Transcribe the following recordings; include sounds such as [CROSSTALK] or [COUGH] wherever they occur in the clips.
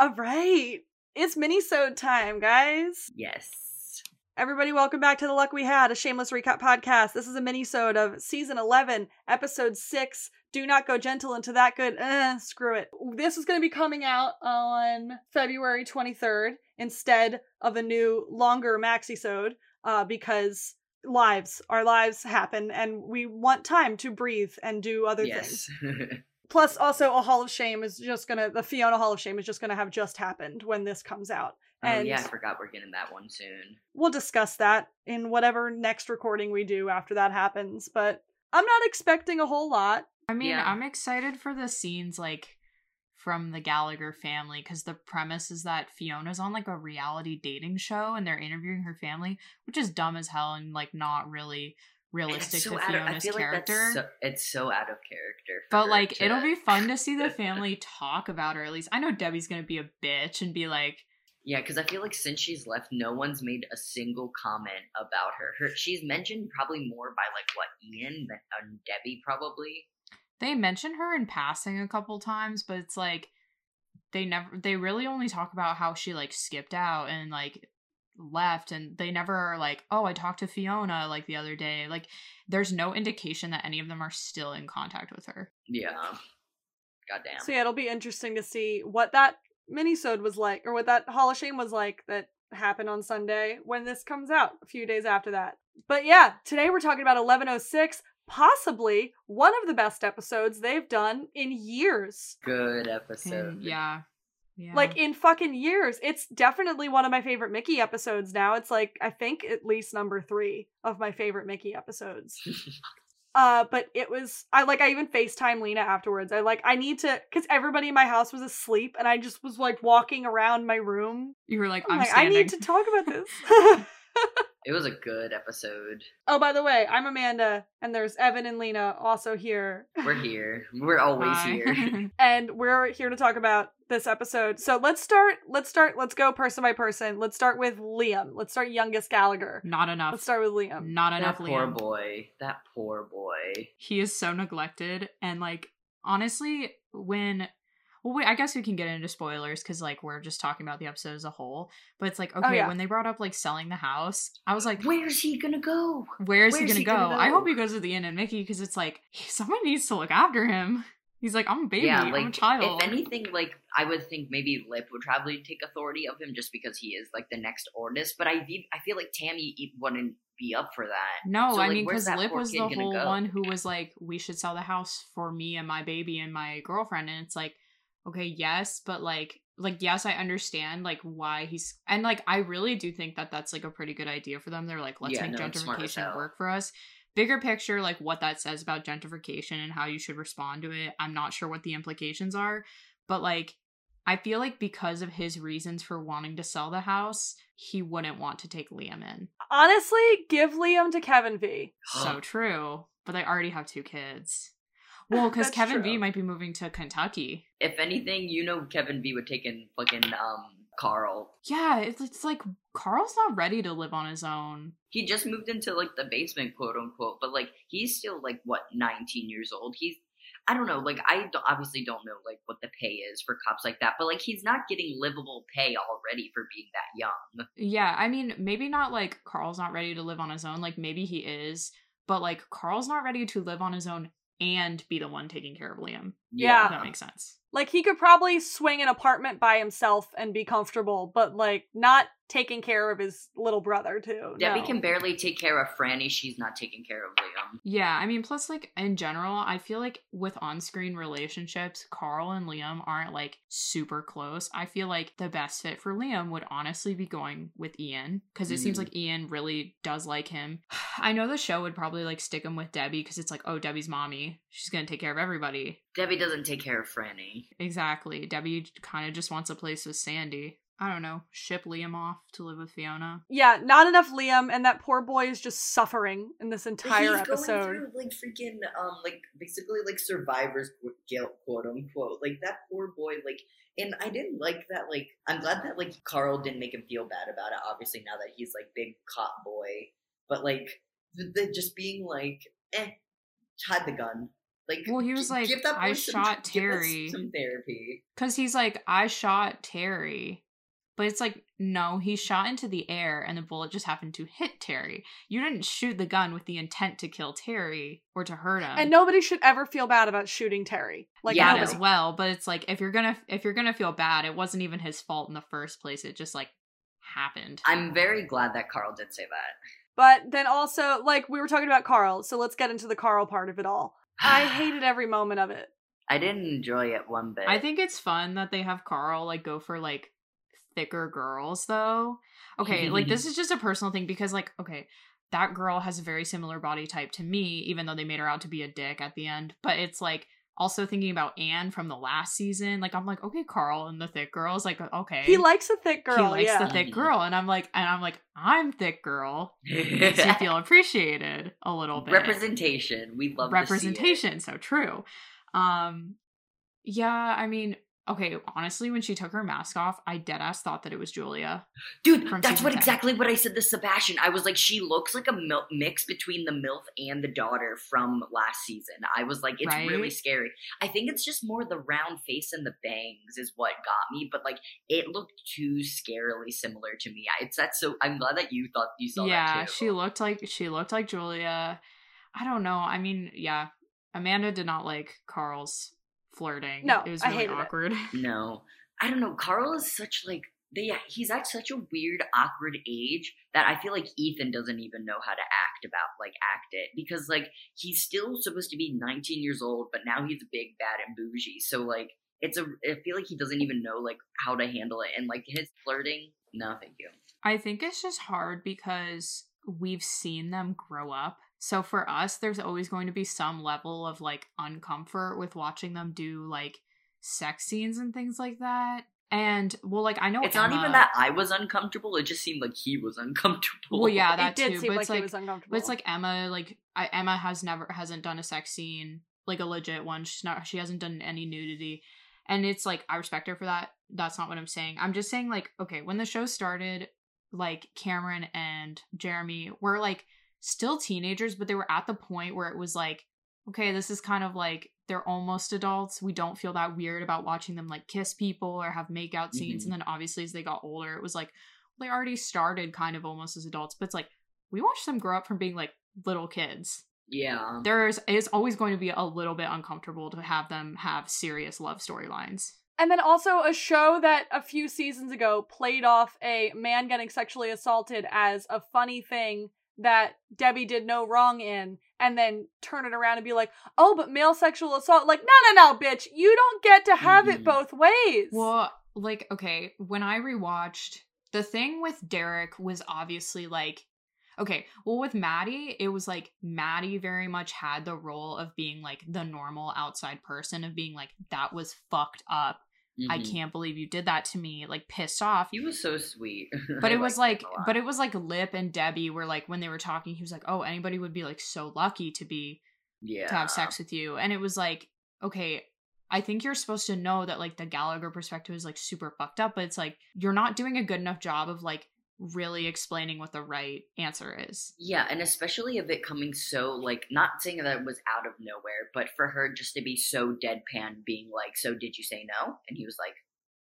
All right. It's mini-sode time, guys. Yes. Everybody, welcome back to The Luck We Had, a shameless recap podcast. This is a mini-sode of season 11, episode 6. Do not go gentle into that good. Uh, screw it. This is going to be coming out on February 23rd instead of a new, longer maxi-sode uh, because lives, our lives happen and we want time to breathe and do other things. [LAUGHS] Yes. Plus, also, a Hall of Shame is just gonna the Fiona Hall of Shame is just gonna have just happened when this comes out, oh and yeah, I forgot we're getting that one soon. we'll discuss that in whatever next recording we do after that happens. But I'm not expecting a whole lot. I mean, Yeah. I'm excited for the scenes like from the Gallagher family because the premise is that Fiona's on like a reality dating show and they're interviewing her family, which is dumb as hell and like not really And realistic so to out of, Fiona's like character. so, it's so out of character. but like to- it'll be fun to see the [LAUGHS] family talk about her at least. I know Debbie's gonna be a bitch and be like, Yeah, because I feel like since she's left, no one's made a single comment about her. Her she's mentioned probably more by like what Ian than uh, Debbie probably. they mention her in passing a couple times, but it's like they never they really only talk about how she like skipped out and like left and they never are like, "Oh, I talked to Fiona like the other day." Like there's no indication that any of them are still in contact with her. Yeah. Goddamn. So yeah, it'll be interesting to see what that minisode was like, or what that Hall of Shame was like that happened on Sunday when this comes out a few days after that. But yeah, today we're talking about 1106, possibly one of the best episodes they've done in years. Good episode. And yeah. Yeah. Like in fucking years. It's definitely one of my favorite Mickey episodes now. It's like I think at least number 3 of my favorite Mickey episodes. [LAUGHS] Uh, but it was I like I even FaceTime Lena afterwards. I like I need to because everybody in my house was asleep and I just was like walking around my room. you were like, I'm I'm, like, I need to talk about this. [LAUGHS] [LAUGHS] it was a good episode. oh, by the way, I'm Amanda and there's Evan and Lena also here. We're here. We're always Hi. here. And we're here to talk about this episode. So let's start let's start let's go person by person. Let's start with Liam. Let's start youngest Gallagher. Not enough. Let's start with Liam. Not enough. that enough poor Liam. boy. That poor boy. He is so neglected and like honestly when well wait, I guess we can get into spoilers because like we're just talking about the episode as a whole. But it's like, oh, okay, Oh, yeah. when they brought up like selling the house, I was like, Where's he gonna go? where is he gonna he go? gonna I hope he goes with Ian and Mickey because it's like [LAUGHS] someone needs to look after him. He's like, I'm a baby, yeah, I'm like a child. if anything, like I would think maybe Lip would probably take authority of him just because he is like the next Ordis. But I I feel like Tammy wouldn't be up for that. No, So, I like, mean, because Lip was the whole go? one who was like, we should sell the house for me and my baby and my girlfriend. And it's like, okay, yes, but like, like, yes, I understand like why he's, and like, I really do think that that's like a pretty good idea for them. They're like, let's Yeah, make no, it's smart as gentrification work for us. Bigger picture, like what that says about gentrification and how you should respond to it. I'm not sure what the implications are, but like, I feel like because of his reasons for wanting to sell the house, he wouldn't want to take Liam in. Honestly, give Liam to Kevin V. [GASPS] So true. But they already have two kids. Well, [LAUGHS] because That's Kevin V might be moving to Kentucky. if anything, you know Kevin V would take in fucking um Carl. Yeah, it's, it's like Carl's not ready to live on his own. He just moved into like the basement, quote unquote. But like he's still like what, nineteen years old. He's I don't know. Like I obviously don't know like what the pay is for cops like that. But like he's not getting livable pay already for being that young. Yeah, I mean, maybe not like Carl's not ready to live on his own. Like maybe he is, but like Carl's not ready to live on his own and be the one taking care of Liam. Yeah. If that makes sense. Like he could probably swing an apartment by himself and be comfortable, but like not taking care of his little brother too. Debbie no. can barely take care of Franny. She's not taking care of Liam. Yeah, I mean, plus, like, in general, I feel like with on screen relationships, Carl and Liam aren't like super close. I feel like the best fit for Liam would honestly be going with Ian because it seems Mhm. like Ian really does like him. [SIGHS] I know the show would probably like stick him with Debbie because it's like, oh, Debbie's mommy. She's gonna take care of everybody. Debbie doesn't take care of Franny. Exactly. Debbie kind of just wants a place with Sandy. I don't know. Ship Liam off to live with Fiona. Yeah, not enough Liam, and that poor boy is just suffering in this entire He's episode. going through like freaking um like basically like survivor's guilt quote unquote like that poor boy like and I didn't like that like I'm glad that like Carl didn't make him feel bad about it obviously now that he's like big cop boy but like the, the just being like eh hide the gun Like, Well, he was gi- like, give that "I boy some- shot Terry." some therapy. Because he's like, I shot Terry. But it's like, no, he shot into the air and the bullet just happened to hit Terry. You didn't shoot the gun with the intent to kill Terry or to hurt him. And nobody should ever feel bad about shooting Terry. Like Yeah, that nobody. as well. But it's like if you're gonna if you're gonna feel bad, it wasn't even his fault in the first place. It just like happened. I'm very glad that Carl did say that. But then also, like we were talking about Carl, so let's get into the Carl part of it all. I [SIGHS] hated every moment of it. I didn't enjoy it one bit. I think it's fun that they have Carl like go for like thicker girls though. Okay, like this [LAUGHS] is just a personal thing because like okay, that girl has a very similar body type to me even though they made her out to be a dick at the end, but it's like also thinking about Anne from the last season, like I'm like, okay, Carl and the thick girls, like okay. He likes a thick girl. he likes yeah. the thick girl and I'm like and I'm like, I'm thick girl. Makes you [LAUGHS] feel appreciated a little bit representation. We love to see it. representation so true um yeah i mean okay honestly when she took her mask off i dead ass thought that it was julia Dude, that's what 10. exactly what I said to Sebastian. I was like, she looks like a mil- mix between the MILF and the daughter from last season. I was like, it's really scary. I think it's just more the round face and the bangs is what got me, but like, it looked too scarily similar to me. It's that so. I'm glad that you thought you saw yeah that too. she looked like she looked like julia i don't know i mean yeah amanda did not like carl's flirting No, it was I really hated it. awkward [LAUGHS] No, I don't know. Carl is such like they. He's at such a weird, awkward age that I feel like Ethan doesn't even know how to act about like act it because like he's still supposed to be 19 years old, but now he's big, bad, and bougie. So like it's a. I feel like he doesn't even know like how to handle it and like his flirting. No, thank you. I think it's just hard because we've seen them grow up. So for us, there's always going to be some level of like uncomfort with watching them do like sex scenes and things like that. And well, like I know It's not even that I was uncomfortable. It just seemed like he was uncomfortable. Well, yeah, [LAUGHS] it that did too. seem but like it's he like, was uncomfortable. but it's like Emma. Like I, Emma has never hasn't done a sex scene like a legit one. She's not. She hasn't done any nudity, and it's like I respect her for that. That's not what I'm saying. I'm just saying like okay, when the show started, like Cameron and Jeremy were like still teenagers, but they were at the point where it was like, okay, this is kind of like they're almost adults. We don't feel that weird about watching them like kiss people or have makeout scenes. Mhm. And then obviously as they got older, it was like they already started kind of almost as adults, but it's like we watched them grow up from being like little kids. yeah. There's is always going to be a little bit uncomfortable to have them have serious love storylines. And then also a show that a few seasons ago played off a man getting sexually assaulted as a funny thing that Debbie did no wrong in, and then turn it around and be like, oh, but male sexual assault. Like, no, no, no, bitch. You don't get to have it Mhm. both ways. Well, like, okay, when I rewatched, the thing with Derek was obviously like, okay, well, with Matty, it was like Matty very much had the role of being like the normal outside person, of being like, that was fucked up. I Mhm. can't believe you did that to me, like pissed off. He was so sweet. [LAUGHS] But it was like, him a lot. but it was like Lip and Debbie were like, when they were talking, he was like, oh, anybody would be like so lucky to be yeah. to have sex with you. And it was like, okay, I think you're supposed to know that like the Gallagher perspective is like super fucked up, but it's like you're not doing a good enough job of like really explaining what the right answer is. Yeah, and especially of it coming so like not saying that it was out of nowhere, but for her just to be so deadpan, being like, "So did you say no?" And he was like,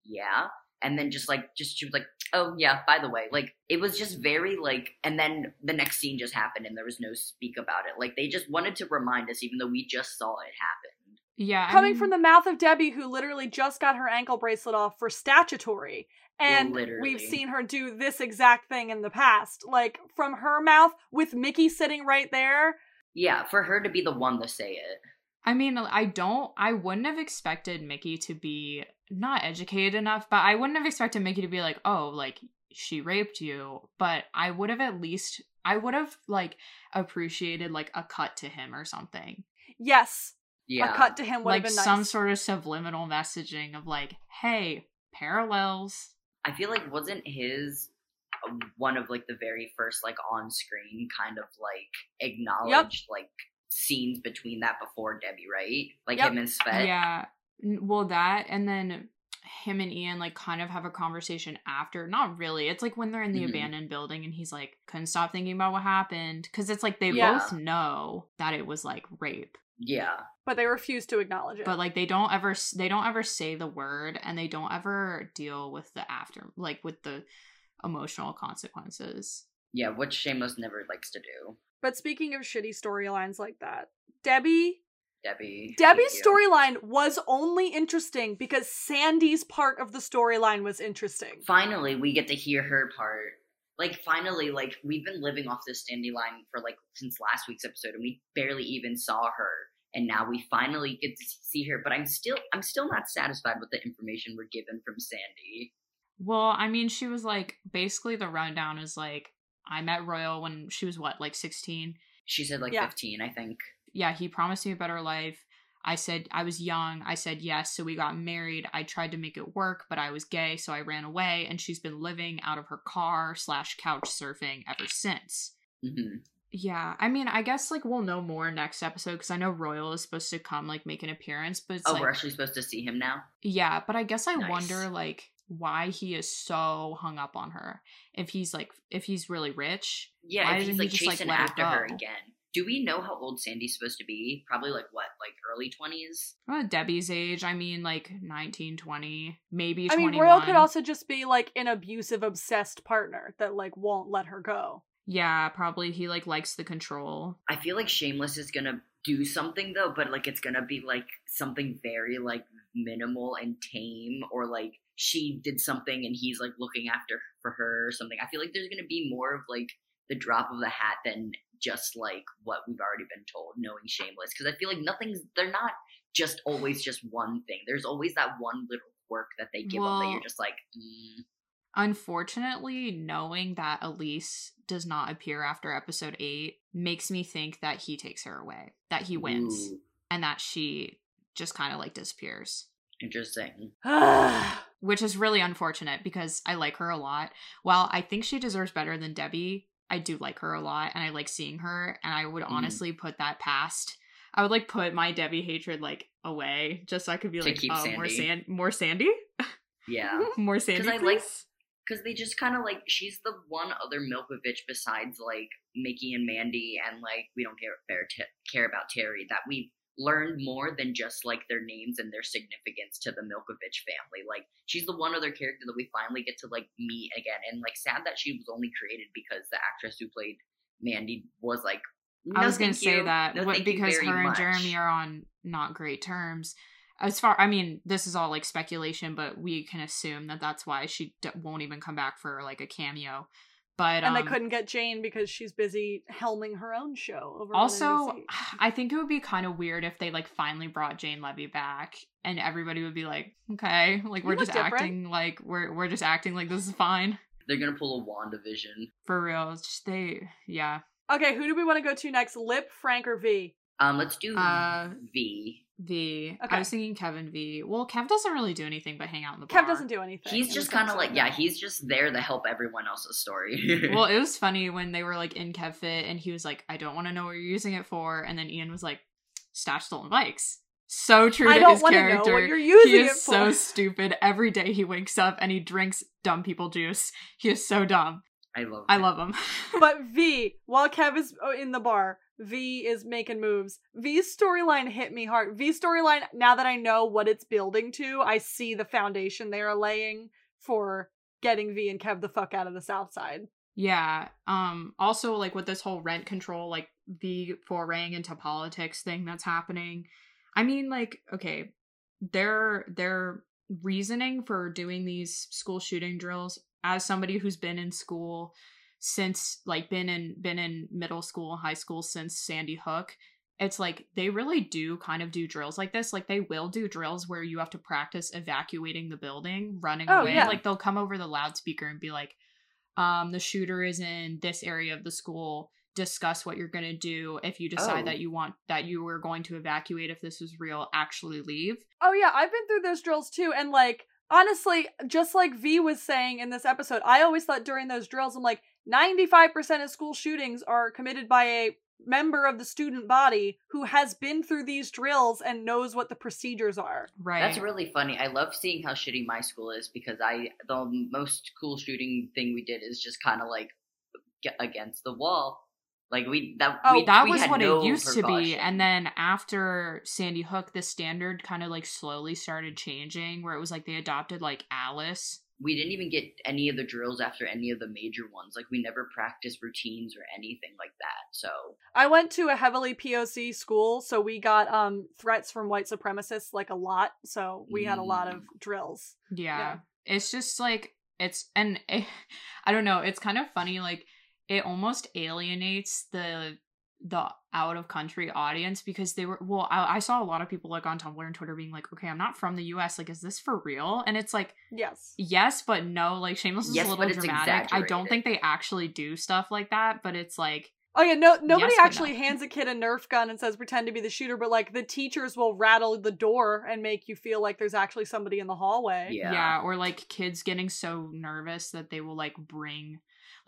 "Yeah," and then just like just she was like, "Oh yeah, by the way," like it was just very like, and then the next scene just happened, and there was no speak about it. Like they just wanted to remind us, even though we just saw it happen. Yeah. I Coming mean, from the mouth of Debbie, who literally just got her ankle bracelet off for statutory. And Literally. we've seen her do this exact thing in the past. Like, from her mouth, with Mickey sitting right there. Yeah, for her to be the one to say it. I mean, I don't, I wouldn't have expected Mickey to be not educated enough, but I wouldn't have expected Mickey to be like, oh, like she raped you. But I would have at least, I would have like appreciated like a cut to him or something. Yes, Yeah, a cut to him would like have been nice. some sort of subliminal messaging of like, hey, parallels. I feel like wasn't his uh, one of like the very first like on screen kind of like acknowledged like scenes between that before Debbie, right? Like Yep. him and Svet. Yeah. Well, that and then him and Ian like kind of have a conversation after. Not really. It's like when they're in the Mhm. abandoned building and he's like couldn't stop thinking about what happened because it's like they Yeah. both know that it was like rape. Yeah. but they refuse to acknowledge it. but like they don't ever they don't ever say the word and they don't ever deal with the after like with the emotional consequences Yeah, which Shameless never likes to do. But speaking of shitty storylines like that, Debbie Debbie. Debbie's storyline was only interesting because Sandy's part of the storyline was interesting. Finally, we get to hear her part. Like, finally, like, we've been living off this Sandy line for, like, since last week's episode, and we barely even saw her. And now we finally get to see her, but I'm still, I'm still not satisfied with the information we're given from Sandy. well i mean she was like basically the rundown is like i met royal when she was what like 16 She said, like, Yeah. 15, I think. yeah, he promised me a better life. I said I was young. I said yes, so we got married. I tried to make it work, but I was gay, so I ran away. And she's been living out of her car slash couch surfing ever since. hmm Yeah, I mean, I guess like we'll know more next episode because I know Royal is supposed to come like make an appearance, but it's Oh, like we're actually supposed to see him now? yeah, but I guess I Nice. wonder like why he is so hung up on her. If he's like if he's really rich, Yeah, Why if doesn't he's he just, like, chasing let after her go? again. Do we know how old Sandy's supposed to be? Probably like what, like early twenties? uh, Debbie's age, I mean like 19, 20, maybe I 21. mean, Royal could also just be like an abusive, obsessed partner that like won't let her go. Yeah, probably he like likes the control. I feel like Shameless is gonna do something though, but like it's gonna be like something very like minimal and tame, or like she did something and he's like looking after for her or something. I feel like there's gonna be more of like the drop of the hat than just like what we've already been told, knowing Shameless. Because I feel like nothing's they're not just always just one thing. There's always that one little quirk that they give them that you're just like, mm, Unfortunately, knowing that Elise does not appear after episode 8 makes me think that he takes her away, that he wins, ooh, and that she just kind of like disappears. interesting. [SIGHS] Which is really unfortunate because I like her a lot. While I think she deserves better than Debbie, I do like her a lot and I like seeing her and I would Mhm. honestly put that past. I would like put my Debbie hatred like away just so I could be To like, oh, more Sandy. Sand more Sandy? [LAUGHS] Yeah. more Sandy. I like-? Because they just kind of like she's the one other Milkovich besides like Mickey and Mandy and like we don't care care, care about Terry that we learned more than just like their names and their significance to the Milkovich family. Like she's the one other character that we finally get to like meet again, and like sad that she was only created because the actress who played Mandy was like. I was gonna say you. that No, what, because her and much." Jeremy are on not great terms. As far, I mean, this is all like speculation, but we can assume that that's why she d- won't even come back for like a cameo. But and um, they couldn't get Jane because she's busy helming her own show over also, [SIGHS] I think it would be kind of weird if they like finally brought Jane Levy back, and everybody would be like, "Okay, like You we're just different." acting like we're we're just acting like this is fine They're gonna pull a WandaVision. for real." It's just they, yeah. Okay, who do we want to go to next? Lip, Frank, or V? Um, let's do Uh, V. V. I Okay. was thinking Kevin V. Well, Kev doesn't really do anything but hang out in the bar. Kev doesn't do anything. He's in just kind of like yeah, he's just there to help everyone else's story. [LAUGHS] well, it was funny when they were like in KevFit and he was like, I don't want to know what you're using it for. And then Ian was like, stash stolen bikes. So true I to don't his want to know character. what you're using he it is for. so [LAUGHS] stupid. Every day he wakes up and he drinks dumb people juice. He is so dumb. I love. Him. I love him. [LAUGHS] but V, while Kev is uh, in the bar, V is making moves. V's storyline hit me hard. V's storyline, now that I know what it's building to, I see the foundation they are laying for getting V and Kev the fuck out of the South Side. yeah. Um. Also, like with this whole rent control, like the foraying into politics thing that's happening. I mean, like, okay, their their reasoning for doing these school shooting drills as somebody who's been in school since like been in been in middle school high school since sandy hook it's like they really do kind of do drills like this like they will do drills where you have to practice evacuating the building running Oh, away yeah. like they'll come over the loudspeaker and be like um the shooter is in this area of the school discuss what you're going to do if you decide Oh. that you want that you were going to evacuate if this is real actually leave Oh yeah, I've been through those drills too, and like honestly, just like V was saying in this episode, I always thought during those drills, I'm like, 95% of school shootings are committed by a member of the student body who has been through these drills and knows what the procedures are. right That's really funny. I love seeing how shitty my school is because I the most cool shooting thing we did is just kind of like get against the wall. Like we that Oh, we, that we was had what no it used to be and then after sandy hook the standard kind of like slowly started changing where it was like they adopted like ALICE we didn't even get any of the drills after any of the major ones. Like we never practiced routines or anything like that. So I went to a heavily POC school, so we got um threats from white supremacists like a lot. So we had a lot of drills. yeah, Yeah. it's just like it's and [LAUGHS] eh, i don't know it's kind of funny like it almost alienates the the out of country audience because they were well I, I saw a lot of people like on tumblr and twitter being like okay i'm not from the us like is this for real and it's like Yes. yes but no like shameless is Yes, a little dramatic i don't think they actually do stuff like that but it's like Oh yeah, no nobody Yes, actually no. hands a kid a Nerf gun and says pretend to be the shooter, but like the teachers will rattle the door and make you feel like there's actually somebody in the hallway. yeah. Yeah. or like kids getting so nervous that they will like bring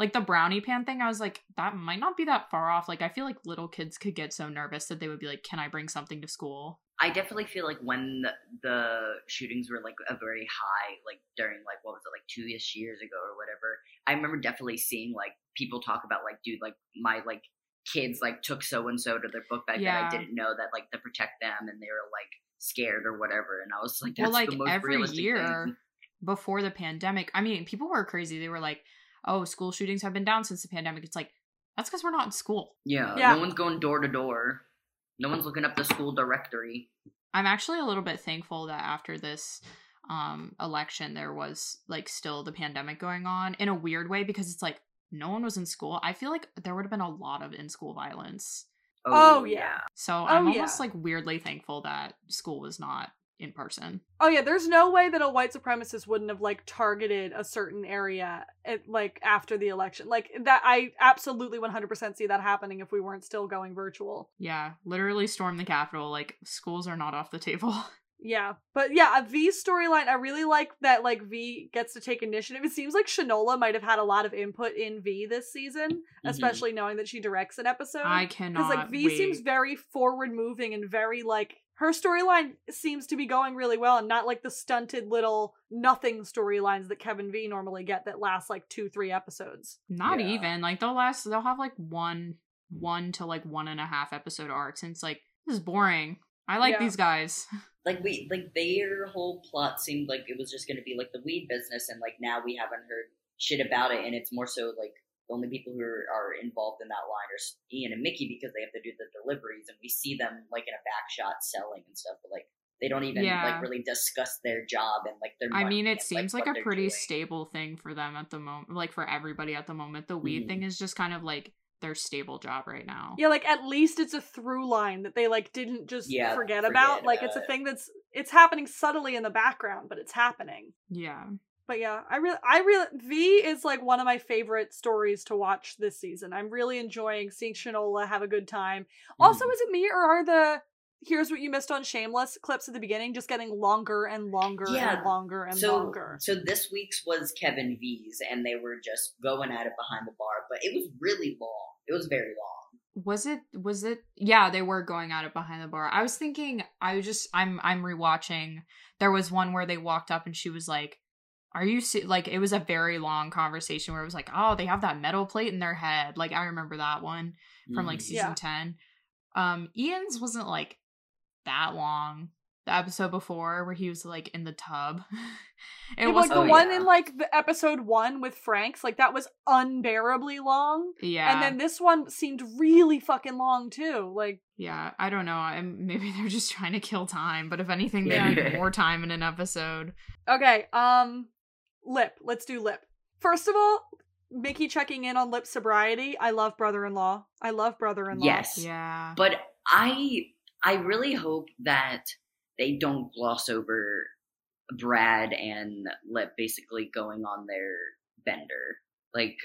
like the brownie pan thing. I was like, that might not be that far off. Like, I feel like little kids could get so nervous that they would be like, "Can I bring something to school?" I definitely feel like when the, the shootings were like a very high, like during like what was it like two ish years ago or whatever. I remember definitely seeing like people talk about like, dude, like my like kids like took so and so to their book bag that I didn't know that like to protect them and they were like scared or whatever. And I was like, that's well, like the most every realistic year thing. before the pandemic, I mean, people were crazy. They were like, "Oh, school shootings have been down since the pandemic." It's like that's because we're not in school. Yeah, Yeah. no one's going door to door. No one's looking up the school directory. I'm actually a little bit thankful that after this um election there was like still the pandemic going on in a weird way because it's like no one was in school. I feel like there would have been a lot of in school violence. Oh, yeah. So I'm Oh, almost yeah. like weirdly thankful that school was not in person. Oh yeah, there's no way that a white supremacist wouldn't have like targeted a certain area at, like after the election. Like that I absolutely 100% see that happening if we weren't still going virtual. Yeah, literally storm the Capitol. Like schools are not off the table. [LAUGHS] Yeah. But yeah, a V storyline, I really like that like V gets to take initiative. It seems like Shanola might have had a lot of input in V this season, mm-hmm. especially knowing that she directs an episode. I cannot Because like V wait. seems very forward moving and very like her storyline seems to be going really well and not like the stunted little nothing storylines that Kevin V normally get that last like two, three episodes. Not Yeah. even like they'll last. They'll have like one, one to like one and a half episode arcs, and it's like this is boring. I like Yeah. these guys. [LAUGHS] like we like their whole plot seemed like it was just going to be like the weed business and like now we haven't heard shit about it and it's more so like the only people who are, are involved in that line are Ian and Mickey because they have to do the deliveries and we see them like in a back shot selling and stuff but like they don't even Yeah. like really discuss their job and like their I mean, it and, seems what like, a pretty doing. stable thing for them at the moment. Like for everybody at the moment, the weed Mhm. thing is just kind of like their stable job right now. Yeah, like at least it's a through line that they like didn't just Yeah, forget, forget about. Like it's a thing that's it's happening subtly in the background, but it's happening. Yeah. But yeah, I really, I really, V is like one of my favorite stories to watch this season. I'm really enjoying seeing Shanola have a good time. Also, Mhm. is it me or are the "Here's what you missed on Shameless" clips at the beginning just getting longer and longer Yeah. and longer and so, longer? So this week's was Kevin V's, and they were just going at it behind the bar, but it was really long. It was very long. Was it was it yeah, they were going at it behind the bar. I was thinking I was just I'm I'm rewatching. There was one where they walked up and she was like are you se-? like it was a very long conversation where it was like, "Oh, they have that metal plate in their head." Like I remember that one from like Mhm. season Yeah. 10. Um Ian's wasn't like that long. The episode before where he was like in the tub. [LAUGHS] it Yeah, was like the Oh, one yeah. in like the episode one with Frank's, like that was unbearably long. yeah. And then this one seemed really fucking long too. Like, Yeah, I don't know. I'm, maybe they're just trying to kill time, but if anything, they Yeah. need [LAUGHS] more time in an episode. okay, um, lip. Let's do lip. First of all, Mickey checking in on lip sobriety. I love brother-in-law. I love brother-in-law. Yes. Yeah. But I I really hope that they don't gloss over Brad and Lip basically going on their bender. Like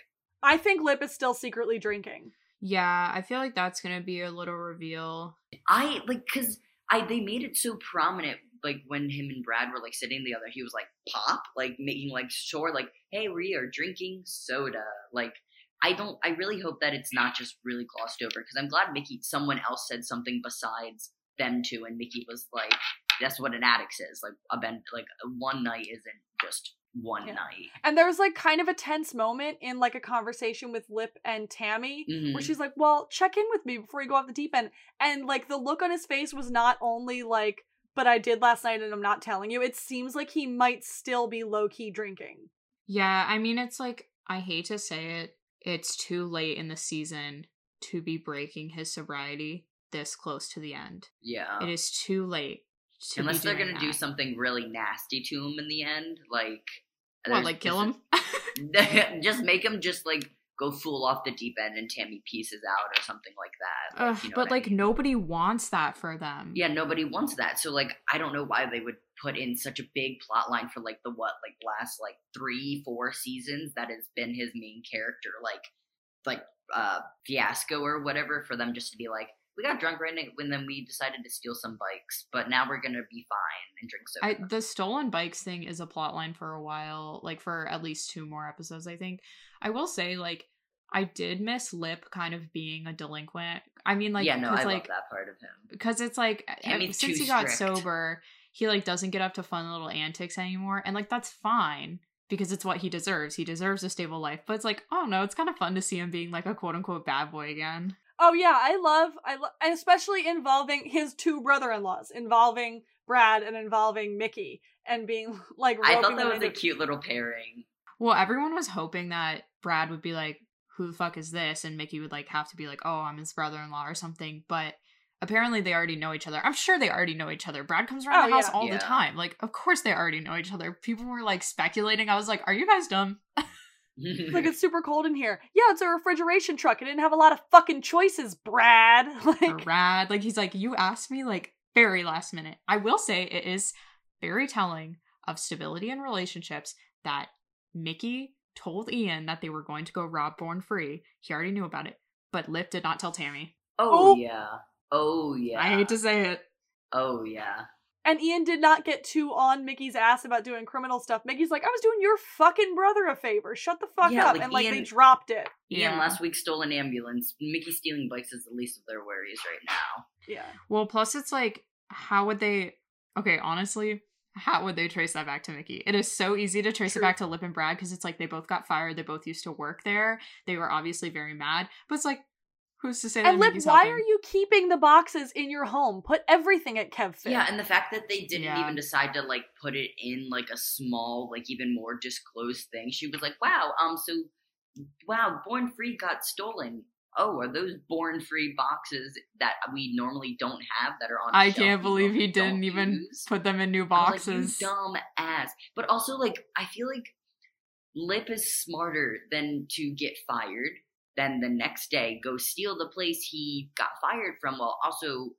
I think Lip is still secretly drinking. Yeah, I feel like that's going to be a little reveal. I like cuz I they made it so prominent like when him and Brad were like sitting together he was like pop like making like sure like hey we are drinking soda like I don't I really hope that it's not just really glossed over because I'm glad Mickey someone else said something besides them two and Mickey was like that's what an addict is like a ben like one night isn't just one Yeah. night. And there was like kind of a tense moment in like a conversation with Lip and Tammy Mhm. where she's like, Well, check in with me before you go off the deep end. And like the look on his face was not only like, but I did last night and I'm not telling you. It seems like he might still be low key drinking. Yeah, I mean, it's like, I hate to say it, it's too late in the season to be breaking his sobriety this close to the end. yeah. It is too late. To Unless they're gonna do something really nasty to him in the end, like What, like kill him? [LAUGHS] just make him just like go fool off the deep end and Tammy pieces out or something like that. Like, Ugh, you know but what I like mean? nobody wants that for them. yeah, nobody wants that. So like, I don't know why they would put in such a big plot line for like the what like last like three four seasons that has been his main character like like uh fiasco or whatever for them just to be like we got drunk right now when then we decided to steal some bikes but now we're gonna be fine and drink soda. I, the stolen bikes thing is a plot line for a while, like for at least two more episodes, I think. I will say, like, I did miss Lip kind of being a delinquent. I mean, like, yeah, no, I like, love that part of him. because it's like Can't uh, since he got strict. sober, he like doesn't get up to fun little antics anymore, and like that's fine because it's what he deserves. He deserves a stable life, but it's like, oh no, it's kind of fun to see him being like a quote unquote bad boy again. Oh yeah, I love I love especially involving his two brother-in-laws, involving Brad and involving Mickey, and being [LAUGHS] like. I roping thought that them was a cute little pairing. Well, everyone was hoping that Brad would be like, who the fuck is this? And Mickey would like have to be like, oh, I'm his brother in law or something. But apparently they already know each other. I'm sure they already know each other. Brad comes around Oh, the house yeah. all Yeah. the time. Like, of course they already know each other. People were like speculating. I was like, are you guys dumb? [LAUGHS] [LAUGHS] Like it's super cold in here. Yeah, it's a refrigeration truck. It didn't have a lot of fucking choices, Brad. [LAUGHS] Like Brad. Like, he's like, you asked me like very last minute. I will say it is very telling of stability in relationships that Mickey told Ian that they were going to go rob Born Free. He already knew about it. But Lip did not tell Tammy. oh Oh. yeah. Oh yeah. I hate to say it. Oh yeah. And Ian did not get too on Mickey's ass about doing criminal stuff. Mickey's like, I was doing your fucking brother a favor. Shut the fuck Yeah, up. like, and like they dropped it. Ian Yeah. last week stole an ambulance. Mickey stealing bikes is the least of their worries right now. Yeah. Well, plus it's like, how would they? Okay, honestly, how would they trace that back to Mickey? It is so easy to trace True. it back to Lip and Brad because it's like they both got fired. They both used to work there. They were obviously very mad. But it's like, who's to say And that Lip, why helping? are you keeping the boxes in your home? Put everything at Kev Fit. Yeah, and the fact that they didn't Yeah. even decide to like put it in like a small, like even more disclosed thing. She was like, "Wow, um, so wow, Born Free got stolen. Oh, are those Born Free boxes that we normally don't have that are on? I can't believe he normally don't didn't even use?" put them in new boxes. Like, dumb ass. But also, like, I feel like Lip is smarter than to get fired, then the next day go steal the place he got fired from while also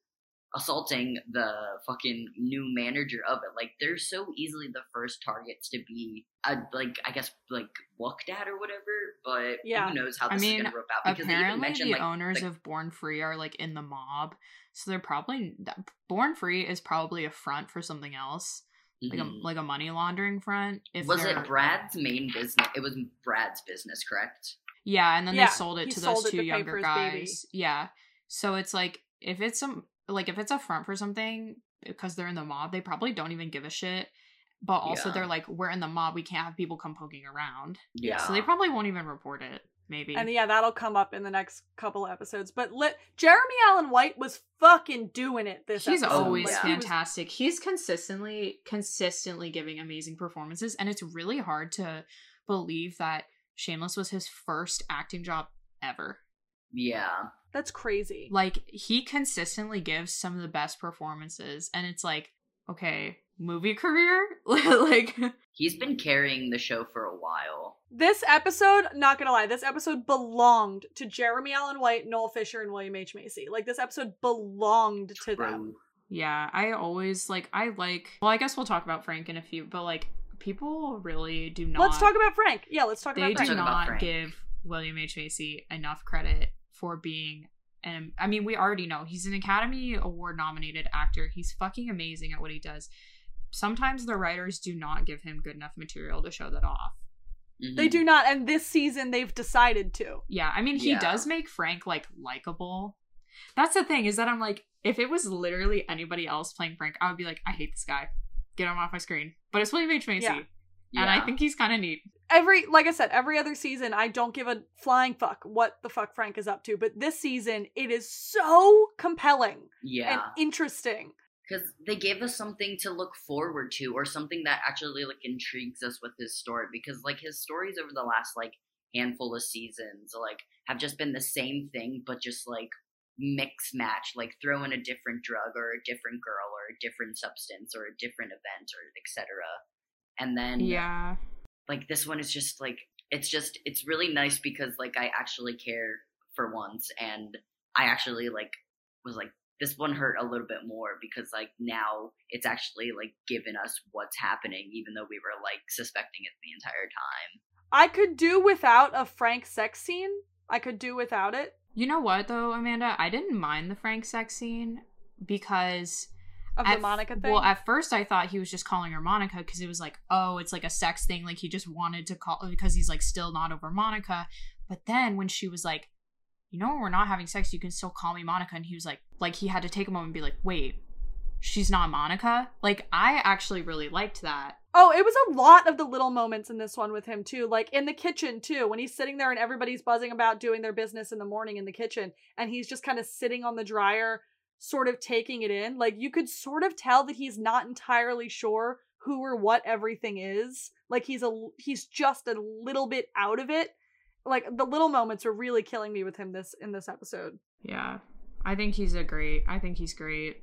assaulting the fucking new manager of it. Like, they're so easily the first targets to be, uh, like, I guess, like, looked at or whatever. But Yeah. who knows how I this mean, is going to rope out? Because they even Apparently, mentioned, the like, owners the- of Born Free are like in the mob, so they're probably Born Free is probably a front for something else, like a like a money laundering front. If was it Brad's main business? It was Brad's business, correct? Yeah, and then Yeah, they sold it to those two to younger for his baby. guys. Yeah. So it's like if it's some like if it's a front for something because they're in the mob, they probably don't even give a shit. But also Yeah. they're like, we're in the mob, we can't have people come poking around. Yeah. So they probably won't even report it. Maybe. And yeah, that'll come up in the next couple episodes. But let Jeremy Allen White was fucking doing it this He's episode. always yeah. Like, he was- fantastic. He's consistently, consistently giving amazing performances, and it's really hard to believe that Shameless was his first acting job ever. yeah. That's crazy. Like he consistently gives some of the best performances, and it's like, okay, movie career, [LAUGHS] like He's been carrying the show for a while. This episode, not gonna lie, this episode belonged to Jeremy Allen White, Noel Fisher, and William H. Macy. Like this episode belonged to them. Yeah, I always like I like well, I guess we'll talk about Frank in a few, but like people really do not Let's talk about Frank. Yeah, let's talk they about do Frank. Talk about not Frank. give William H. Macy enough credit for being and I mean we already know he's an Academy Award nominated actor. He's fucking amazing at what he does. Sometimes the writers do not give him good enough material to show that off. Mhm. They do not, and this season they've decided to. Yeah, I mean he Yeah. does make Frank like likable. That's the thing is that I'm like if it was literally anybody else playing Frank, I would be like I hate this guy. Get him off my screen. But it's William H. Macy. Yeah. And I think he's kind of neat. every like I said, every other season I don't give a flying fuck what the fuck Frank is up to, but this season it is so compelling yeah. and interesting. because they gave us something to look forward to or something that actually like intrigues us with his story because like his stories over the last like handful of seasons like have just been the same thing but just like mix match like throw in a different drug or a different girl or a different substance or a different event or etc and then Yeah. like this one is just like it's just it's really nice because like I actually care for once and I actually like was like this one hurt a little bit more because like now it's actually like given us what's happening even though we were like suspecting it the entire time. I could do without a Frank sex scene. I could do without it. You know what though, Amanda? I didn't mind the Frank sex scene because Of the Monica thing. Well, at first I thought he was just calling her Monica because it was like, oh, it's like a sex thing. Like he just wanted to call because he's like still not over Monica. But then when she was like, you know, when we're not having sex, you can still call me Monica, and he was like, like he had to take a moment and be like, wait, she's not Monica. Like I actually really liked that. Oh, it was a lot of the little moments in this one with him too. Like in the kitchen too, when he's sitting there and everybody's buzzing about doing their business in the morning in the kitchen, and he's just kind of sitting on the dryer, sort of taking it in. Like you could sort of tell that he's not entirely sure who or what everything is. Like he's a he's just a little bit out of it. Like the little moments are really killing me with him this in this episode. Yeah, I think he's a great. I think he's great.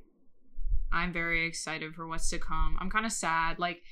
I'm very excited for what's to come. I'm kind of sad, like,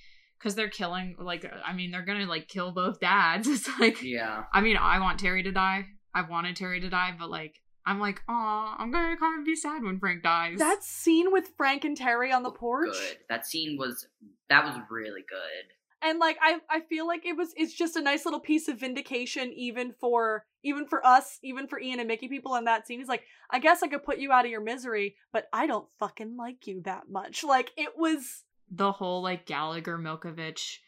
because they're killing. Like, I mean, they're gonna like kill both dads. [LAUGHS] It's like, Yeah. I mean, I want Terry to die. I've wanted Terry to die, but like, I'm like, oh, I'm gonna kind of be sad when Frank dies. That scene with Frank and Terry on the porch. Good. That scene was that was really good. and like i i feel like it was it's just a nice little piece of vindication even for even for us even for ian and mickey people in that scene he's like i guess i could put you out of your misery but i don't fucking like you that much like it was the whole like Gallagher Milkovich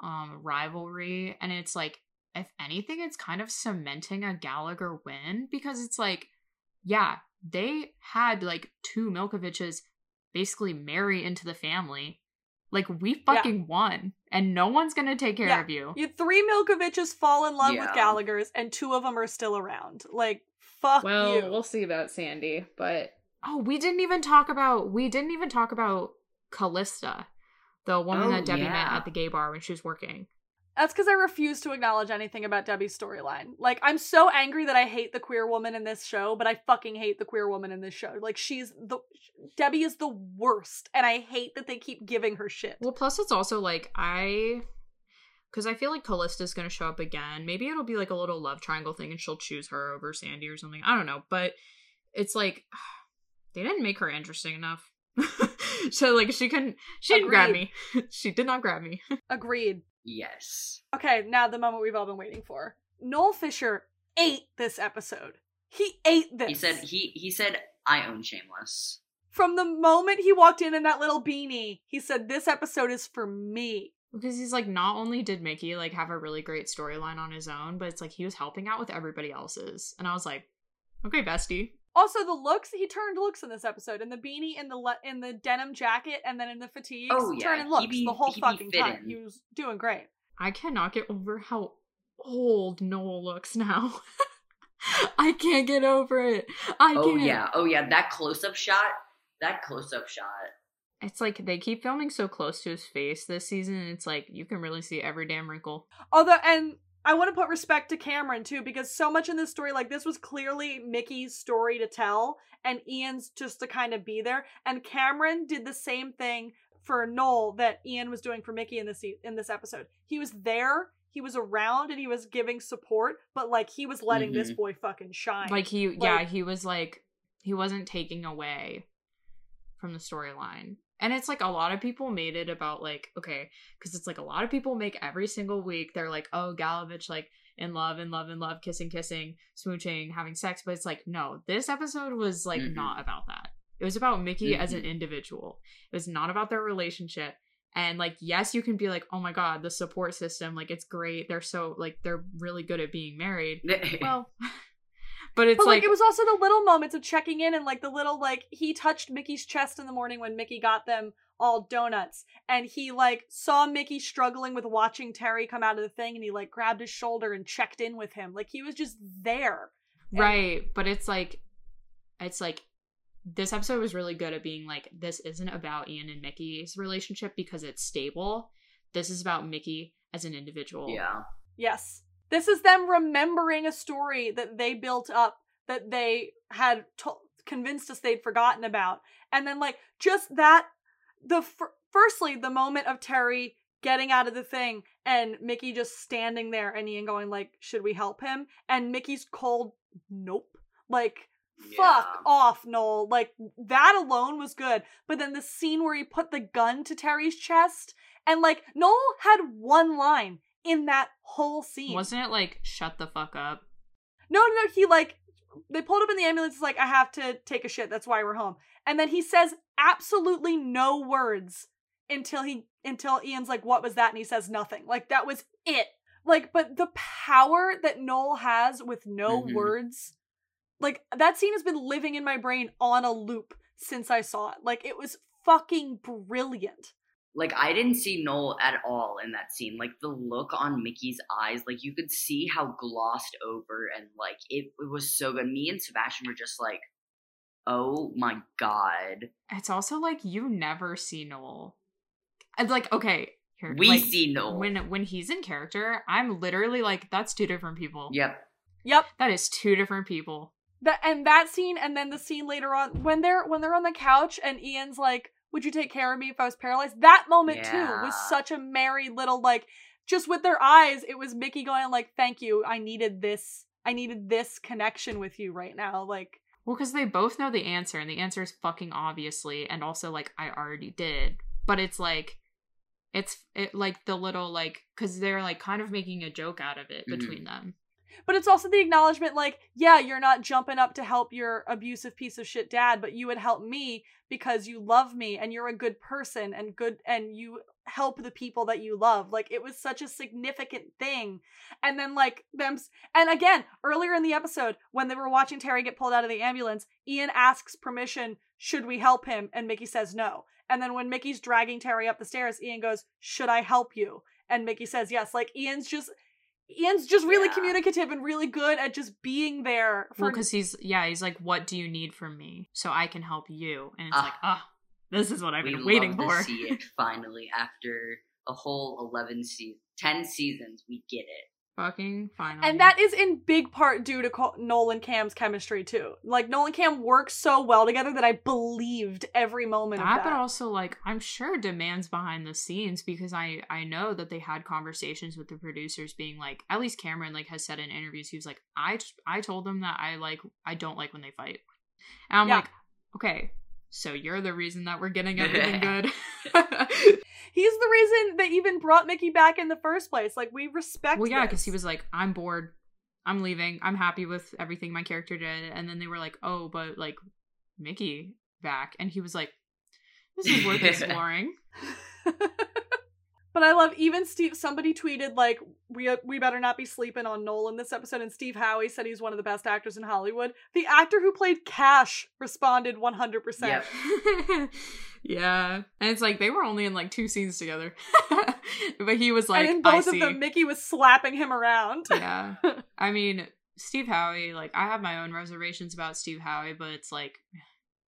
um rivalry, and it's like, if anything, it's kind of cementing a Gallagher win because it's like, yeah, they had like two Milkoviches basically marry into the family. Like we Yeah. fucking won, and no one's gonna take care Yeah. of you. you three milkoviches fall in love with Yeah. gallagher's and two of them are still around like fuck Well, you we'll see about Sandy, but oh, we didn't even talk about we didn't even talk about Callista, the woman Oh, that Debbie met at the gay bar when she was working. That's because I refuse to acknowledge anything about Debbie's storyline. Like, I'm so angry that I hate the queer woman in this show, but I fucking hate the queer woman in this show. Like, she's the. Debbie is the worst, and I hate that they keep giving her shit. Well, plus it's also like I, because I feel like Callista's gonna show up again. Maybe it'll be like a little love triangle thing, and she'll choose her over Sandy or something. I don't know, but it's like [SIGHS] they didn't make her interesting enough. [LAUGHS] [LAUGHS] so like she couldn't, she didn't grab me. [LAUGHS] she did not grab me. [LAUGHS] Agreed. Yes. Okay, now the moment we've all been waiting for. Noel Fisher ate this episode. He ate this. He said he he said I own Shameless. From the moment he walked in in that little beanie, he said, This episode is for me. Because he's like, not only did Mickey like have a really great storyline on his own, but it's like he was helping out with everybody else's, and I was like, okay, bestie. Also, the looks he turned looks in this episode, in the beanie, in the le- in the denim jacket, and then in the fatigues. Oh, yeah, turning looks be- the whole fucking time. fitting. He was doing great. I cannot get over how old Noel looks now. [LAUGHS] I can't get over it. I Oh can't. yeah. Oh yeah. That close up shot. That close up shot. It's like they keep filming so close to his face this season, and it's like you can really see every damn wrinkle. Although, and I want to put respect to Cameron too, because so much in this story, like this was clearly Mickey's story to tell, and Ian's just to kind of be there. And Cameron did the same thing for Noel that Ian was doing for Mickey in this in this episode. He was there, he was around, and he was giving support, but like he was letting this Mhm. boy fucking shine. Like he, yeah, he was like he wasn't taking away from the storyline. And it's like a lot of people made it about like okay, because it's like a lot of people make every single week they're like, oh, Gallavich like in love, in love, in love, kissing, kissing, smooching, having sex. But it's like no, this episode was like Mhm. not about that. It was about Mickey as an Mhm. individual. It was not about their relationship. And like, yes, you can be like, oh my god, the support system, like it's great. They're so like they're really good at being married. [LAUGHS] Well, but it's but like, like, it was also the little moments of checking in and like the little like he touched Mickey's chest in the morning when Mickey got them all donuts. And he like saw Mickey struggling with watching Terry come out of the thing and he like grabbed his shoulder and checked in with him. Like he was just there. And- Right, but it's like it's like this episode was really good at being like this isn't about Ian and Mickey's relationship because it's stable. This is about Mickey as an individual. Yeah. Yes. This is them remembering a story that they built up that they had to- convinced us they'd forgotten about. And then, like, just that, the fir- firstly, the moment of Terry getting out of the thing and Mickey just standing there and Ian going, like, should we help him? And Mickey's cold, nope. Like, fuck off, Noel. Like, that alone was good. But then the scene where he put the gun to Terry's chest and, like, Noel had one line in that whole scene. Wasn't it like shut the fuck up? No, no, no. He like they pulled up in the ambulance. It's like I have to take a shit. That's why we're home. And then he says absolutely no words until he until Ian's like, "What was that?" And he says nothing. Like that was it. Like, but the power that Noel has with no Mhm. words, like that scene has been living in my brain on a loop since I saw it. Like it was fucking brilliant. Like I didn't see Noel at all in that scene. Like the look on Mickey's eyes, like you could see how glossed over and like it, it was so good. Me and Sebastian were just like, "Oh my god." It's also like you never see Noel. It's like okay, here We like, see Noel. when when he's in character. I'm literally like that's two different people. Yep. Yep. that is two different people. That and that scene, and then the scene later on when they're when they're on the couch and Ian's like, "Would you take care of me if I was paralyzed?" That moment too was such a merry little like, just with their eyes. It was Mickey going like, "Thank you, I needed this. I needed this connection with you right now." Like, Well, because they both know the answer, and the answer is fucking obviously, and also like I already did. But it's like, it's it like the little like because they're like kind of making a joke out of it between mm-hmm. them. But it's also the acknowledgement like, yeah, you're not jumping up to help your abusive piece of shit dad, but you would help me because you love me and you're a good person and good and you help the people that you love. Like it was such a significant thing. And then like them and again, earlier in the episode when they were watching Terry get pulled out of the ambulance, Ian asks permission, should we help him? And Mickey says no. And then when Mickey's dragging Terry up the stairs, Ian goes, "Should I help you?" And Mickey says yes. Like Ian's just Ian's just really Yeah. communicative and really good at just being there for Well, because he's yeah, he's like, "What do you need from me so I can help you?" And it's Ah. like, ah, this is what I've been waiting love for. to see it finally after a whole 11 seasons 10 seasons we get it Fucking finally. And that is in big part due to Co- Noel and Cam's chemistry too. Like Nolan Cam works so well together that I believed every moment that, of but also like I'm sure demands behind the scenes because I I know that they had conversations with the producers being like at least Cameron like has said in interviews he was like I I told them that I like I don't like when they fight. And I'm Yeah. like okay so you're the reason that we're getting [LAUGHS] everything good. [LAUGHS] He's the reason they even brought Mickey back in the first place. Like we respect. well, yeah, because he was like, I'm bored. I'm leaving. I'm happy with everything my character did. And then they were like, oh, but like Mickey back. And he was like, this is worth [LAUGHS] exploring. But I love even Steve. Somebody tweeted like we uh, we better not be sleeping on Nolan this episode, and Steve Howey said he's one of the best actors in Hollywood. The actor who played Cash responded one hundred percent. [LAUGHS] Yeah. And it's like they were only in like two scenes together. [LAUGHS] but he was like, and in both of them, Mickey was slapping him around. [LAUGHS] yeah. I mean, Steve Howey, like I have my own reservations about Steve Howey, but it's like,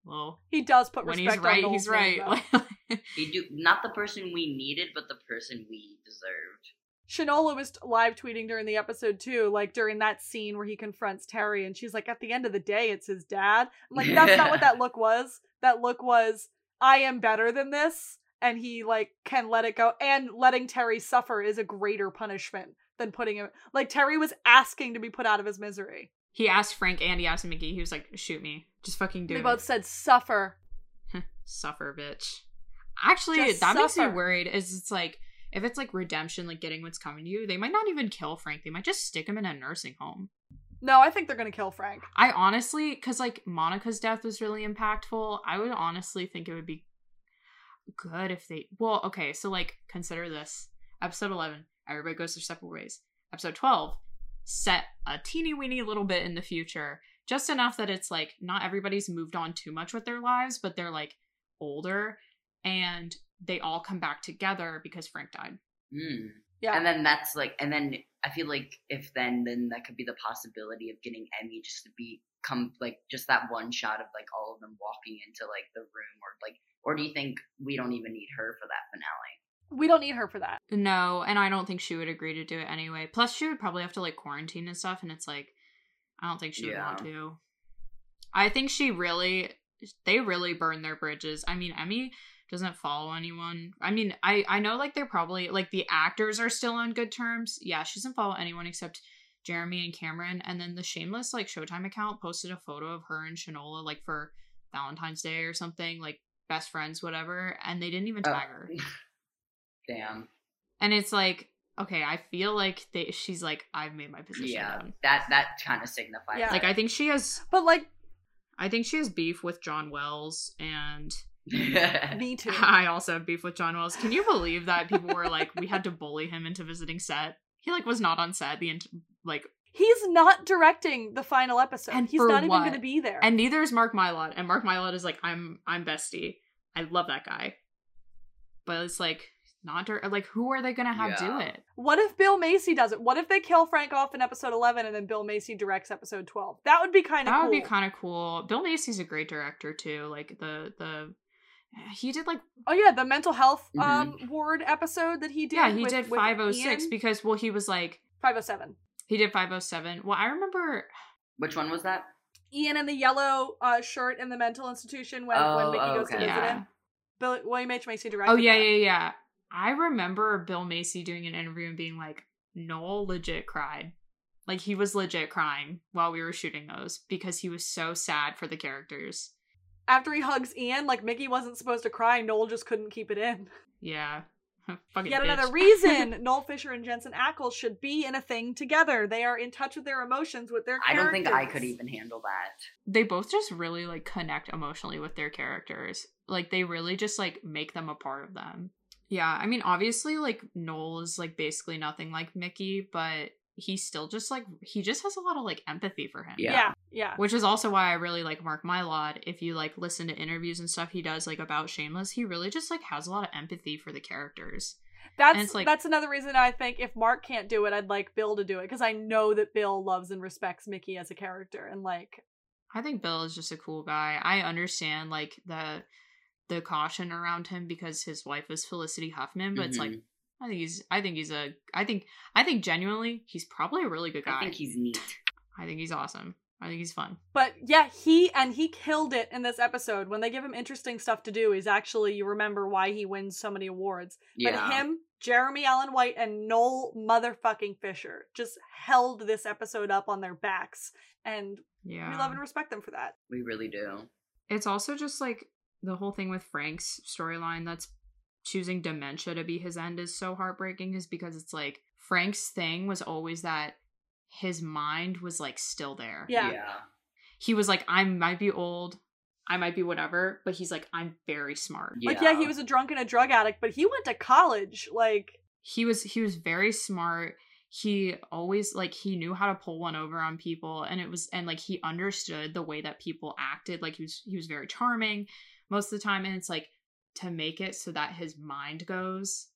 well, He does put when respect he's right, on he's right. Though. he do [LAUGHS] not the person we needed but the person we deserved Shanola was live tweeting during the episode too, like during that scene where he confronts Terry, and she's like, "At the end of the day, it's his dad." I'm like, "That's not what [LAUGHS] that look was. That look was, I am better than this." And he like can let it go, and letting Terry suffer is a greater punishment than putting him. Like Terry was asking to be put out of his misery. he asked Frank and he asked Mickey. He was like, shoot me. Just fucking do they it. They both said, "Suffer." [LAUGHS] suffer, bitch. Actually, Just that makes me worried. Is it's like if it's like redemption, like getting what's coming to you, they might not even kill Frank. They might just stick him in a nursing home. No, I think they're gonna kill Frank. I honestly, because like Monica's death was really impactful. I would honestly think it would be good if they. Well, okay, so like consider this: episode eleven, everybody goes their separate ways. Episode twelve, set a teeny weeny little bit in the future, just enough that it's like not everybody's moved on too much with their lives, but they're like older, and they all come back together because Frank died. Mm. Yeah. And then that's like, and then I feel like if then, then that could be the possibility of getting Emmy just to be come like just that one shot of like all of them walking into like the room or like, or do you think we don't even need her for that finale? we don't need her for that. No, and I don't think she would agree to do it anyway. Plus, she would probably have to like quarantine and stuff, and it's like, I don't think she would want to. I think she really, they really burned their bridges. I mean, Emmy doesn't follow anyone. I mean, I I know like they're probably like the actors are still on good terms. Yeah, she doesn't follow anyone except Jeremy and Cameron. And then the Shameless like Showtime account posted a photo of her and Shanola like for Valentine's Day or something, like best friends, whatever. And they didn't even Oh. tag her. [LAUGHS] Damn. And it's like, okay, I feel like they, she's like, I've made my position Yeah. known. That, that kind of signifies. Yeah. Like, I think she has, But like I think she has beef with John Wells, and it. [LAUGHS] me too. I also have beef with John Wells. Can you believe that people were like, we had to bully him into visiting set? He like was not on set the ent- like, He's not directing the final episode. And He's for not even going to be there. and neither is Mark Mylod. And Mark Mylod is like, I'm I'm bestie. I love that guy, but it's like not dir- like who are they gonna have do it? what if Bill Macy does it? What if they kill Frank off in episode 11 and then Bill Macy directs episode 12? That would be kind of That cool. would be kind of cool. Bill Macy's a great director too. Like the the he did like Oh yeah, the mental health um ward episode that he did. yeah he with- did 506 Ian. because well he was like 507. he did 507 well i remember Which one was that? Ian in the yellow uh, shirt in the mental institution when, when Oh, Mickey oh, goes to okay. visit Yeah. him. Bill, William H. Macy directed oh yeah that. yeah yeah i remember bill macy doing an interview and being like noel legit cried like he was legit crying while we were shooting those because he was so sad for the characters After he hugs Ian, like Mickey wasn't supposed to cry, Noel just couldn't keep it in. yeah [LAUGHS] Fucking Yet bitch. another reason [LAUGHS] Noel Fisher and Jensen Ackles should be in a thing together. They are in touch with their emotions, with their I don't think I could even handle that. they both just really like connect emotionally with their characters. Like they really just like make them a part of them. Yeah, I mean obviously like Noel is like basically nothing like Mickey, but he's still just like he just has a lot of like empathy for him. Yeah. Yeah, yeah. Which is also why I really like Mark Mylod. If you like listen to interviews and stuff he does like about Shameless, he really just like has a lot of empathy for the characters. That's it's like- that's another reason I think if Mark can't do it, I'd like Bill to do it because I know that Bill loves and respects Mickey as a character, and like I think Bill is just a cool guy. I understand like the the caution around him because his wife is Felicity Huffman, but it's like Mhm. I think he's I think he's a I think I think genuinely he's probably a really good guy. I think he's neat. I think he's awesome. I think he's fun. But yeah, he and he killed it in this episode. When they give him interesting stuff to do, he's actually you remember why he wins so many awards. Yeah. But him, Jeremy Allen White, and Noel motherfucking Fisher just held this episode up on their backs, and Yeah. we love and respect them for that. we really do. it's also just like the whole thing with Frank's storyline that's choosing dementia to be his end is so heartbreaking is because it's like Frank's thing was always that his mind was like still there. Yeah. He was like, I might be old, I might be whatever, but he's like, I'm very smart. Like yeah, he was a drunk and a drug addict, but he went to college. Like He was he was very smart. He always like he knew how to pull one over on people and it was and like he understood the way that people acted. Like he was he was very charming most of the time and it's like to make it so that his mind goes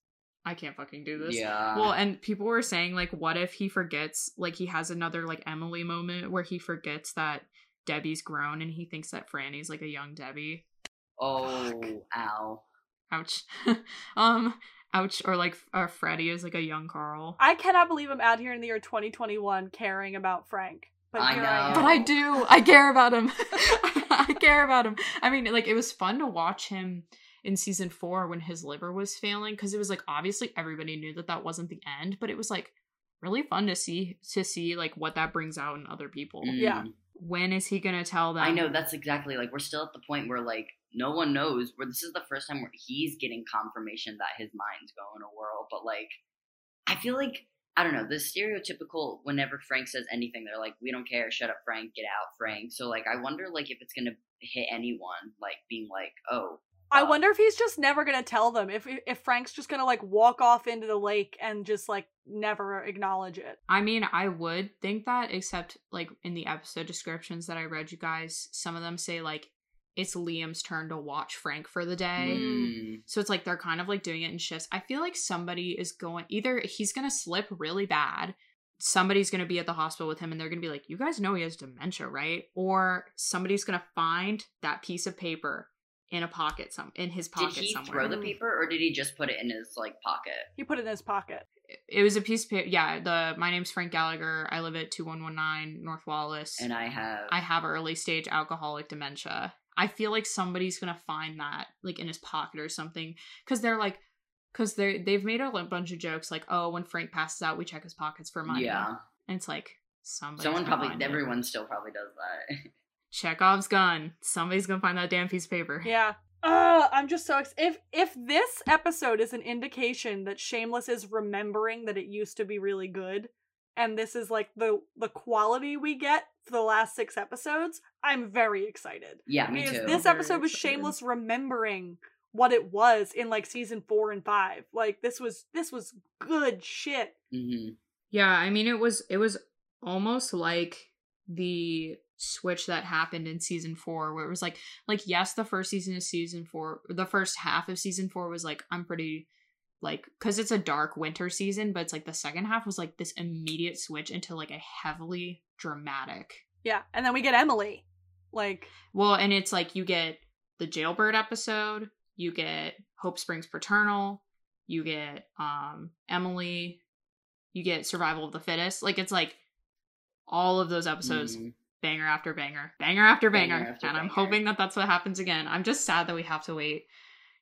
I can't fucking do this. Yeah. Well, and people were saying like, what if he forgets? Like, he has another like Emily moment where he forgets that Debbie's grown and he thinks that Franny's like a young Debbie. oh, ow. Ouch. [LAUGHS] um, ouch. Or like, uh, Freddie is like a young Carl. I cannot believe I'm out here in the year 2021 caring about Frank. But I know. I. But I do. I care about him. [LAUGHS] I care about him. I mean, like, it was fun to watch him in season four when his liver was failing because it was like obviously everybody knew that that wasn't the end, but it was like really fun to see to see like what that brings out in other people. Yeah. Mm. When is he gonna tell them? I know that's exactly like we're still at the point where like no one knows where this is the first time where he's getting confirmation that his mind's going a whirl, but like I feel like I don't know, the stereotypical whenever Frank says anything, they're like, We don't care, shut up Frank, get out, Frank. So like I wonder like if it's gonna hit anyone, like being like, Oh, I wonder if he's just never gonna tell them. If if Frank's just gonna like walk off into the lake and just like never acknowledge it. I mean, I would think that, except like in the episode descriptions that I read, you guys, some of them say like it's Liam's turn to watch Frank for the day. Mm. So it's like they're kind of like doing it in shifts. I feel like somebody is going either he's gonna slip really bad, somebody's gonna be at the hospital with him and they're gonna be like, You guys know he has dementia, right? Or somebody's gonna find that piece of paper in a pocket some in his pocket Did pocket he somewhere. throw the paper or did he just put it in his like pocket? He put it in his pocket. it was a piece of paper. Yeah, the my name's Frank Gallagher. I live at two one one nine North Wallace. And I have I have early stage alcoholic dementia. I feel like somebody's gonna find that like in his pocket or something because they're like, because they they've made a bunch of jokes like, oh, when Frank passes out, we check his pockets for money. Yeah. and it's like somebody. Someone probably everyone still probably does that. [LAUGHS] Chekhov's gun. Somebody's gonna find that damn piece of paper. Yeah. Uh, I'm just so ex- if if this episode is an indication that Shameless is remembering that it used to be really good, and this is like the the quality we get for the last six episodes, I'm very excited. yeah, me because too. this Very episode was excited. Shameless remembering what it was in like season four and five. Like this was this was good shit. hmm Yeah, I mean it was it was almost like the switch that happened in season 4 where it was like like yes, the first season of season 4, the first half of season 4 was like I'm pretty like cuz it's a dark winter season, but it's like the second half was like this immediate switch into like a heavily dramatic. Yeah, and then we get Emily. Like Well, and it's like you get the jailbird episode, you get Hope Springs Paternal, you get um Emily, you get Survival of the Fittest. Like it's like all of those episodes Mhm. Banger after banger, banger after banger, Banger after and I'm hoping that that's what happens again. I'm just sad that we have to wait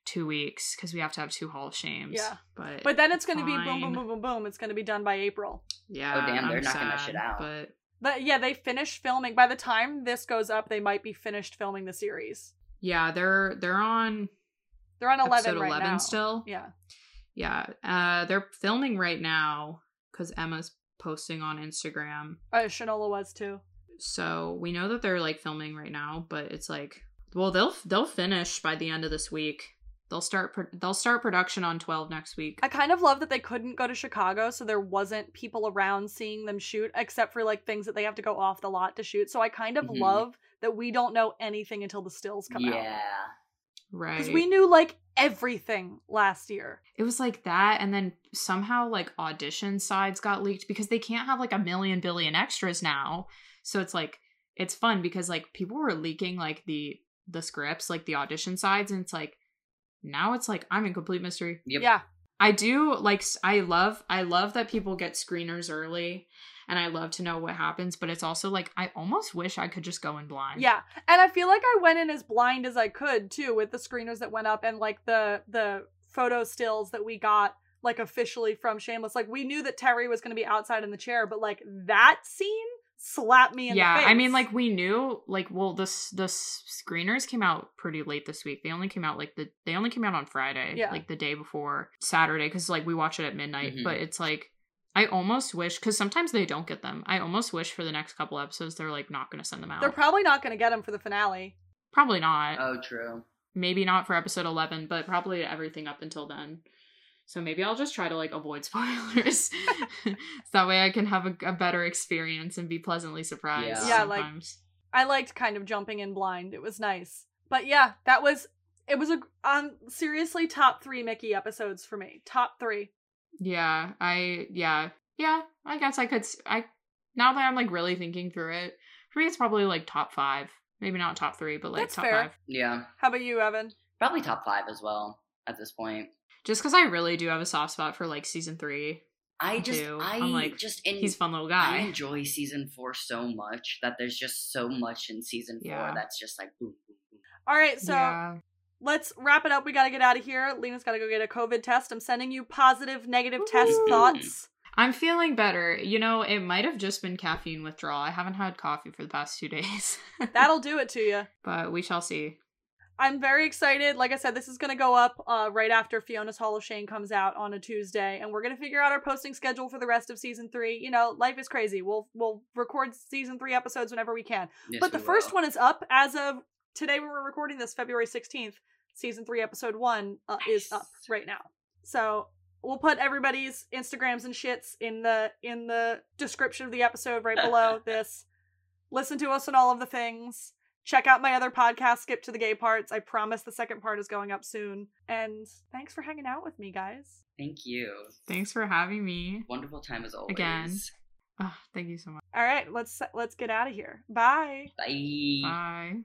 two weeks because we have to have two Hall of Shames. Yeah. but but then it's gonna be boom boom boom boom boom. It's gonna be done by April. yeah, Oh, damn, they're I'm knocking that sad, shit out. But But yeah, they finished filming. By the time this goes up, they might be finished filming the series. yeah, they're they're on They're on eleven right eleven now. still. Yeah. Yeah, uh, they're filming right now because Emma's posting on Instagram. Uh, Shanola was too. So we know that they're like filming right now, but it's like, well, they'll they'll finish by the end of this week. They'll start pro- they'll start production on twelve next week. I kind of love that they couldn't go to Chicago, so there wasn't people around seeing them shoot, except for like things that they have to go off the lot to shoot. So I kind of Mhm. love that we don't know anything until the stills come out. Yeah. right? Because we knew like everything last year. it was like that, and then somehow like audition sides got leaked because they can't have like a million billion extras now. So it's like it's fun because like people were leaking like the the scripts, like the audition sides, and it's like now it's like I'm in complete mystery. Yep. Yeah. I do like I love I love that people get screeners early and I love to know what happens, but it's also like I almost wish I could just go in blind. Yeah. And I feel like I went in as blind as I could too with the screeners that went up and like the the photo stills that we got like officially from Shameless. Like we knew that Terry was going to be outside in the chair, but like that scene slapped me in yeah, the face. I mean like we knew like well the s- the screeners came out pretty late this week. They only came out like the they only came out on Friday, Yeah. like the day before Saturday cuz like we watch it at midnight, Mhm. but it's like I almost wish cuz sometimes they don't get them. I almost wish for the next couple episodes they're like not going to send them out. they're probably not going to get them for the finale. probably not. Oh, true. maybe not for episode 11 but probably everything up until then so maybe i'll just try to like avoid [LAUGHS] spoilers [LAUGHS] so that way i can have a, a better experience and be pleasantly surprised Yeah. Yeah, like- I liked kind of jumping in blind. It was nice. But yeah, that was it was a um seriously top 3 Mickey episodes for me. Top 3. yeah i yeah yeah i guess i could I now that i'm like really thinking through it for me it's probably like top five maybe not top three but like That's top fair. five Yeah. How about you, Evan? Probably top five as well at this point. Just because i really do have a soft spot for like season three I Me just, too. I I'm like, just, in, he's a fun little guy. I enjoy season four so much that there's just so much in season four Yeah. that's just like boom, boom, boom. All right, so yeah let's wrap it up. We got to get out of here. Lena's got to go get a COVID test. I'm sending you positive, negative test thoughts. I'm feeling better. You know, it might have just been caffeine withdrawal. I haven't had coffee for the past two days. [LAUGHS] That'll do it to you. but we shall see. I'm very excited. Like I said, this is going to go up uh, right after Fiona's Hall of Shame comes out on a Tuesday, and we're going to figure out our posting schedule for the rest of season three. You know, life is crazy. We'll we'll record season three episodes whenever we can. Yes, but the first one is up as of today when we're recording this, February 16th. Season three, episode one uh, is up right now. So we'll put everybody's Instagrams and shits in the in the description of the episode right below [LAUGHS] this. Listen to us on all of the things. Check out my other podcast, Skip to the Gay Parts. I promise the second part is going up soon. And thanks for hanging out with me, guys. Thank you. Thanks for having me. Wonderful time as always. Again. Oh, thank you so much. All right, let's let's get out of here. Bye. Bye. Bye.